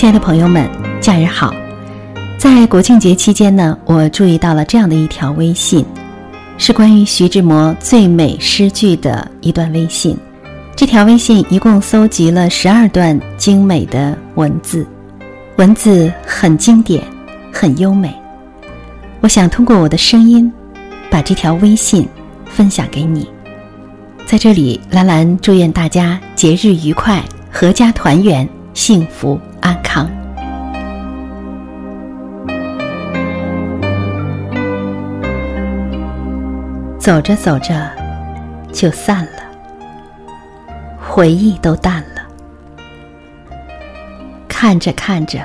亲爱的朋友们，假日好！在国庆节期间呢，我注意到了这样的一条微信，是关于徐志摩最美诗句的一段微信。这条微信一共搜集了十二段精美的文字，文字很经典，很优美。我想通过我的声音，把这条微信分享给你。在这里，兰兰祝愿大家节日愉快，阖家团圆，幸福安康。走着走着，就散了，回忆都淡了；看着看着，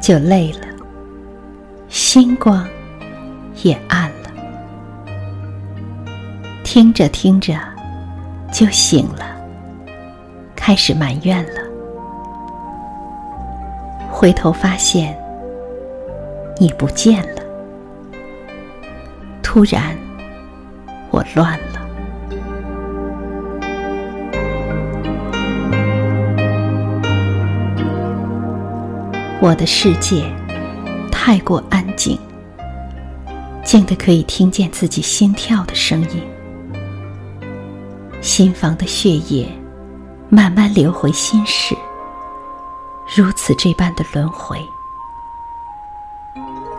就累了，星光也暗了；听着听着，就醒了，开始埋怨了。回头发现，你不见了，突然。我乱了，我的世界太过安静，静的可以听见自己心跳的声音，心房的血液慢慢流回心室，如此这般的轮回。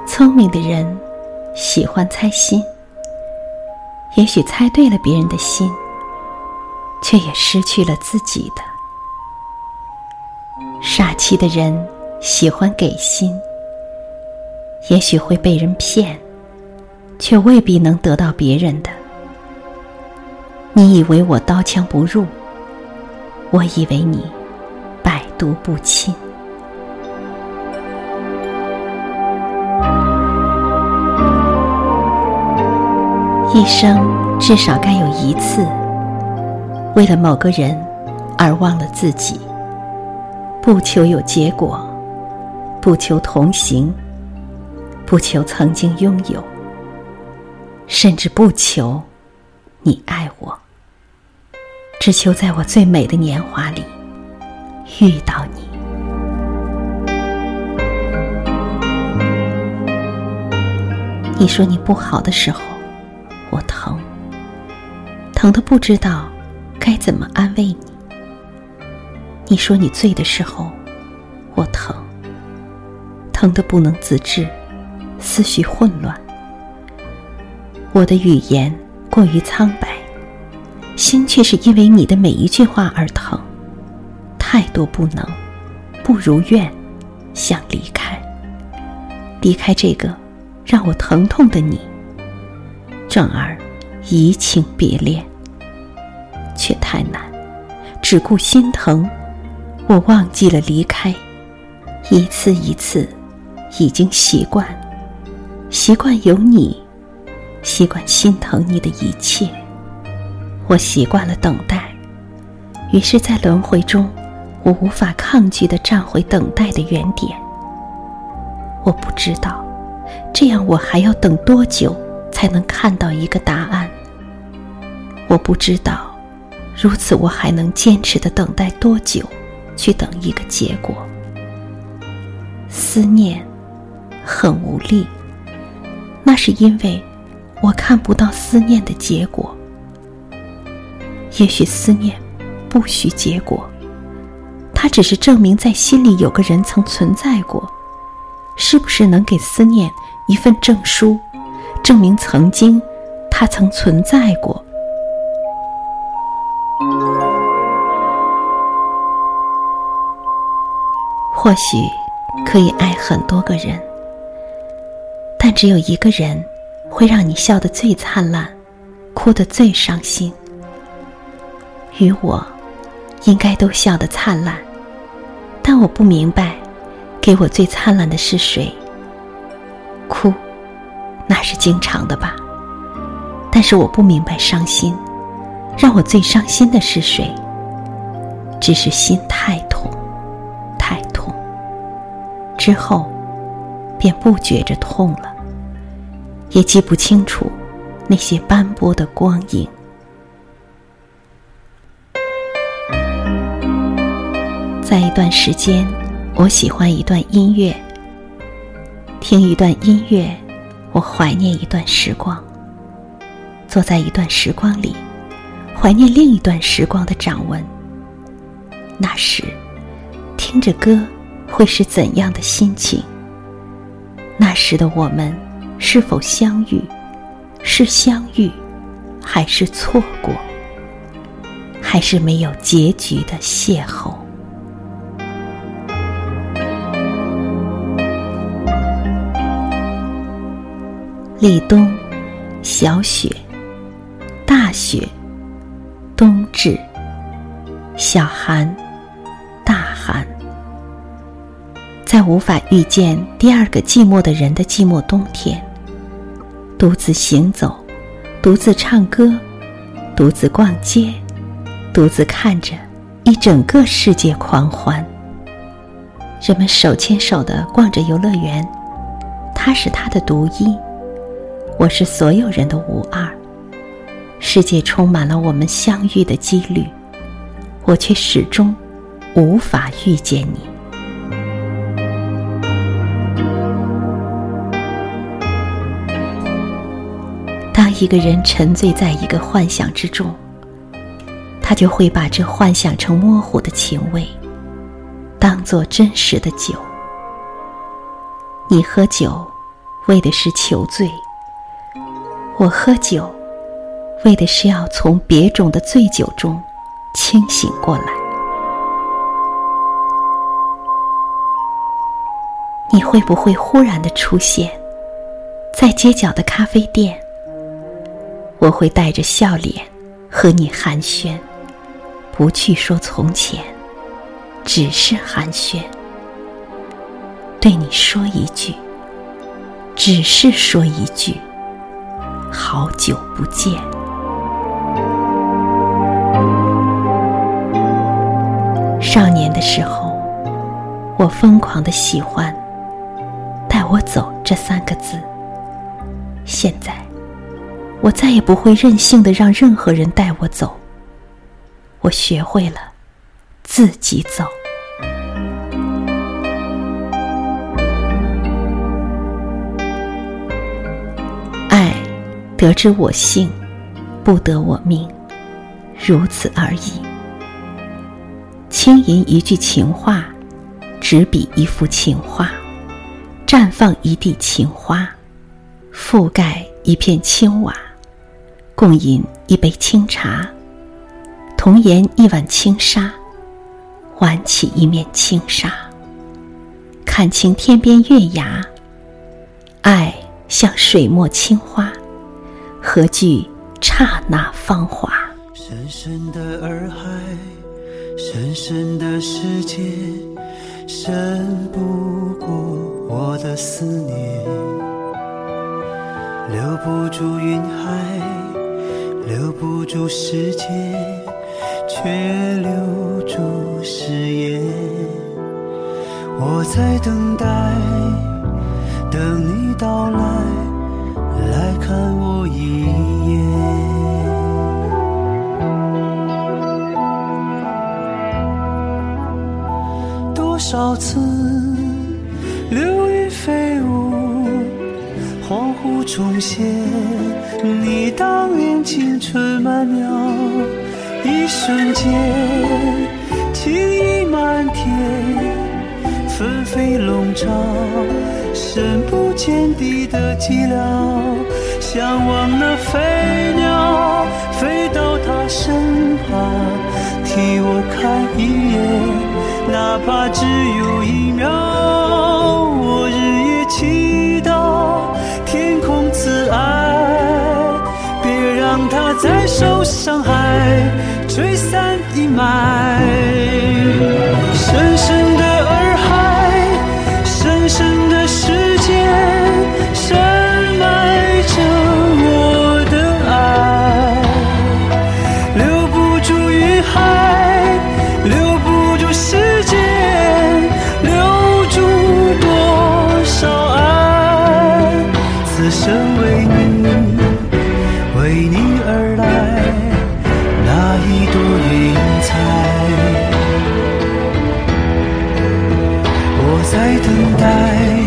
聪明的人喜欢猜心。也许猜对了别人的心，却也失去了自己的。傻气的人喜欢给心，也许会被人骗，却未必能得到别人的。你以为我刀枪不入，我以为你毒不侵。一生至少该有一次，为了某个人而忘了自己，不求有结果，不求同行，不求曾经拥有，甚至不求你爱我，只求在我最美的年华里遇到你。你说你不好的时候。我疼，疼的不知道该怎么安慰你。你说你醉的时候，我疼，疼的不能自制，思绪混乱。我的语言过于苍白，心却是因为你的每一句话而疼。太多不能，不如愿，想离开，离开这个让我疼痛的你。正而移情别恋，却太难，只顾心疼，我忘记了离开。一次一次，已经习惯，习惯有你，习惯心疼你的一切。我习惯了等待，于是，在轮回中，我无法抗拒的站回等待的原点。我不知道，这样我还要等多久？才能看到一个答案。我不知道，如此我还能坚持的等待多久，去等一个结果。思念很无力，那是因为我看不到思念的结果。也许思念不需结果，它只是证明在心里有个人曾存在过。是不是能给思念一份证书？证明曾经，他曾存在过。或许可以爱很多个人，但只有一个人会让你笑得最灿烂，哭得最伤心。与我，应该都笑得灿烂，但我不明白，给我最灿烂的是谁？哭。那是经常的吧，但是我不明白伤心，让我最伤心的是谁？只是心太痛，太痛，之后便不觉着痛了，也记不清楚那些斑驳的光影。在一段时间，我喜欢一段音乐，听一段音乐，我怀念一段时光。坐在一段时光里，怀念另一段时光的掌纹。那时，听着歌会是怎样的心情？那时的我们是否相遇？是相遇，还是错过？还是没有结局的邂逅？立冬，小雪，大雪，冬至，小寒，大寒。在无法遇见第二个寂寞的人的寂寞冬天，独自行走，独自唱歌，独自逛街，独自看着一整个世界狂欢。人们手牵手的逛着游乐园，他是他的独一。我是所有人的无二，世界充满了我们相遇的几率，我却始终无法遇见你。当一个人沉醉在一个幻想之中，他就会把这幻想成模糊的情味，当做真实的酒。你喝酒，为的是求醉。我喝酒，为的是要从别种的醉酒中清醒过来。你会不会忽然的出现在街角的咖啡店？我会带着笑脸和你寒暄，不去说从前，只是寒暄，对你说一句，只是说一句。好久不见。少年的时候，我疯狂的喜欢“带我走”这三个字。现在，我再也不会任性的让任何人带我走。我学会了自己走。得知我幸，不得我命，如此而已。轻吟一句情话，执笔一幅情画，绽放一地情花，覆盖一片青瓦，共饮一杯清茶，同研一碗清沙，挽起一面轻纱，看清天边月牙，爱像水墨青花。何惧刹那芳华？深深的洱海，深深的世界，深不过我的思念。留不住云海，留不住世界，却留住誓言。我在等待，等你到来。来看我一眼，多少次流云飞舞，恍惚重现你当年青春曼妙，一瞬间情意漫天。纷飞笼罩，深不见底的寂寥。向往那飞鸟飞到他身旁，替我看一眼，哪怕只有一秒。我日夜祈祷天空慈爱，别让他再受伤害吹散阴霾。深深此生为你为你而来那一朵云彩。我在等待。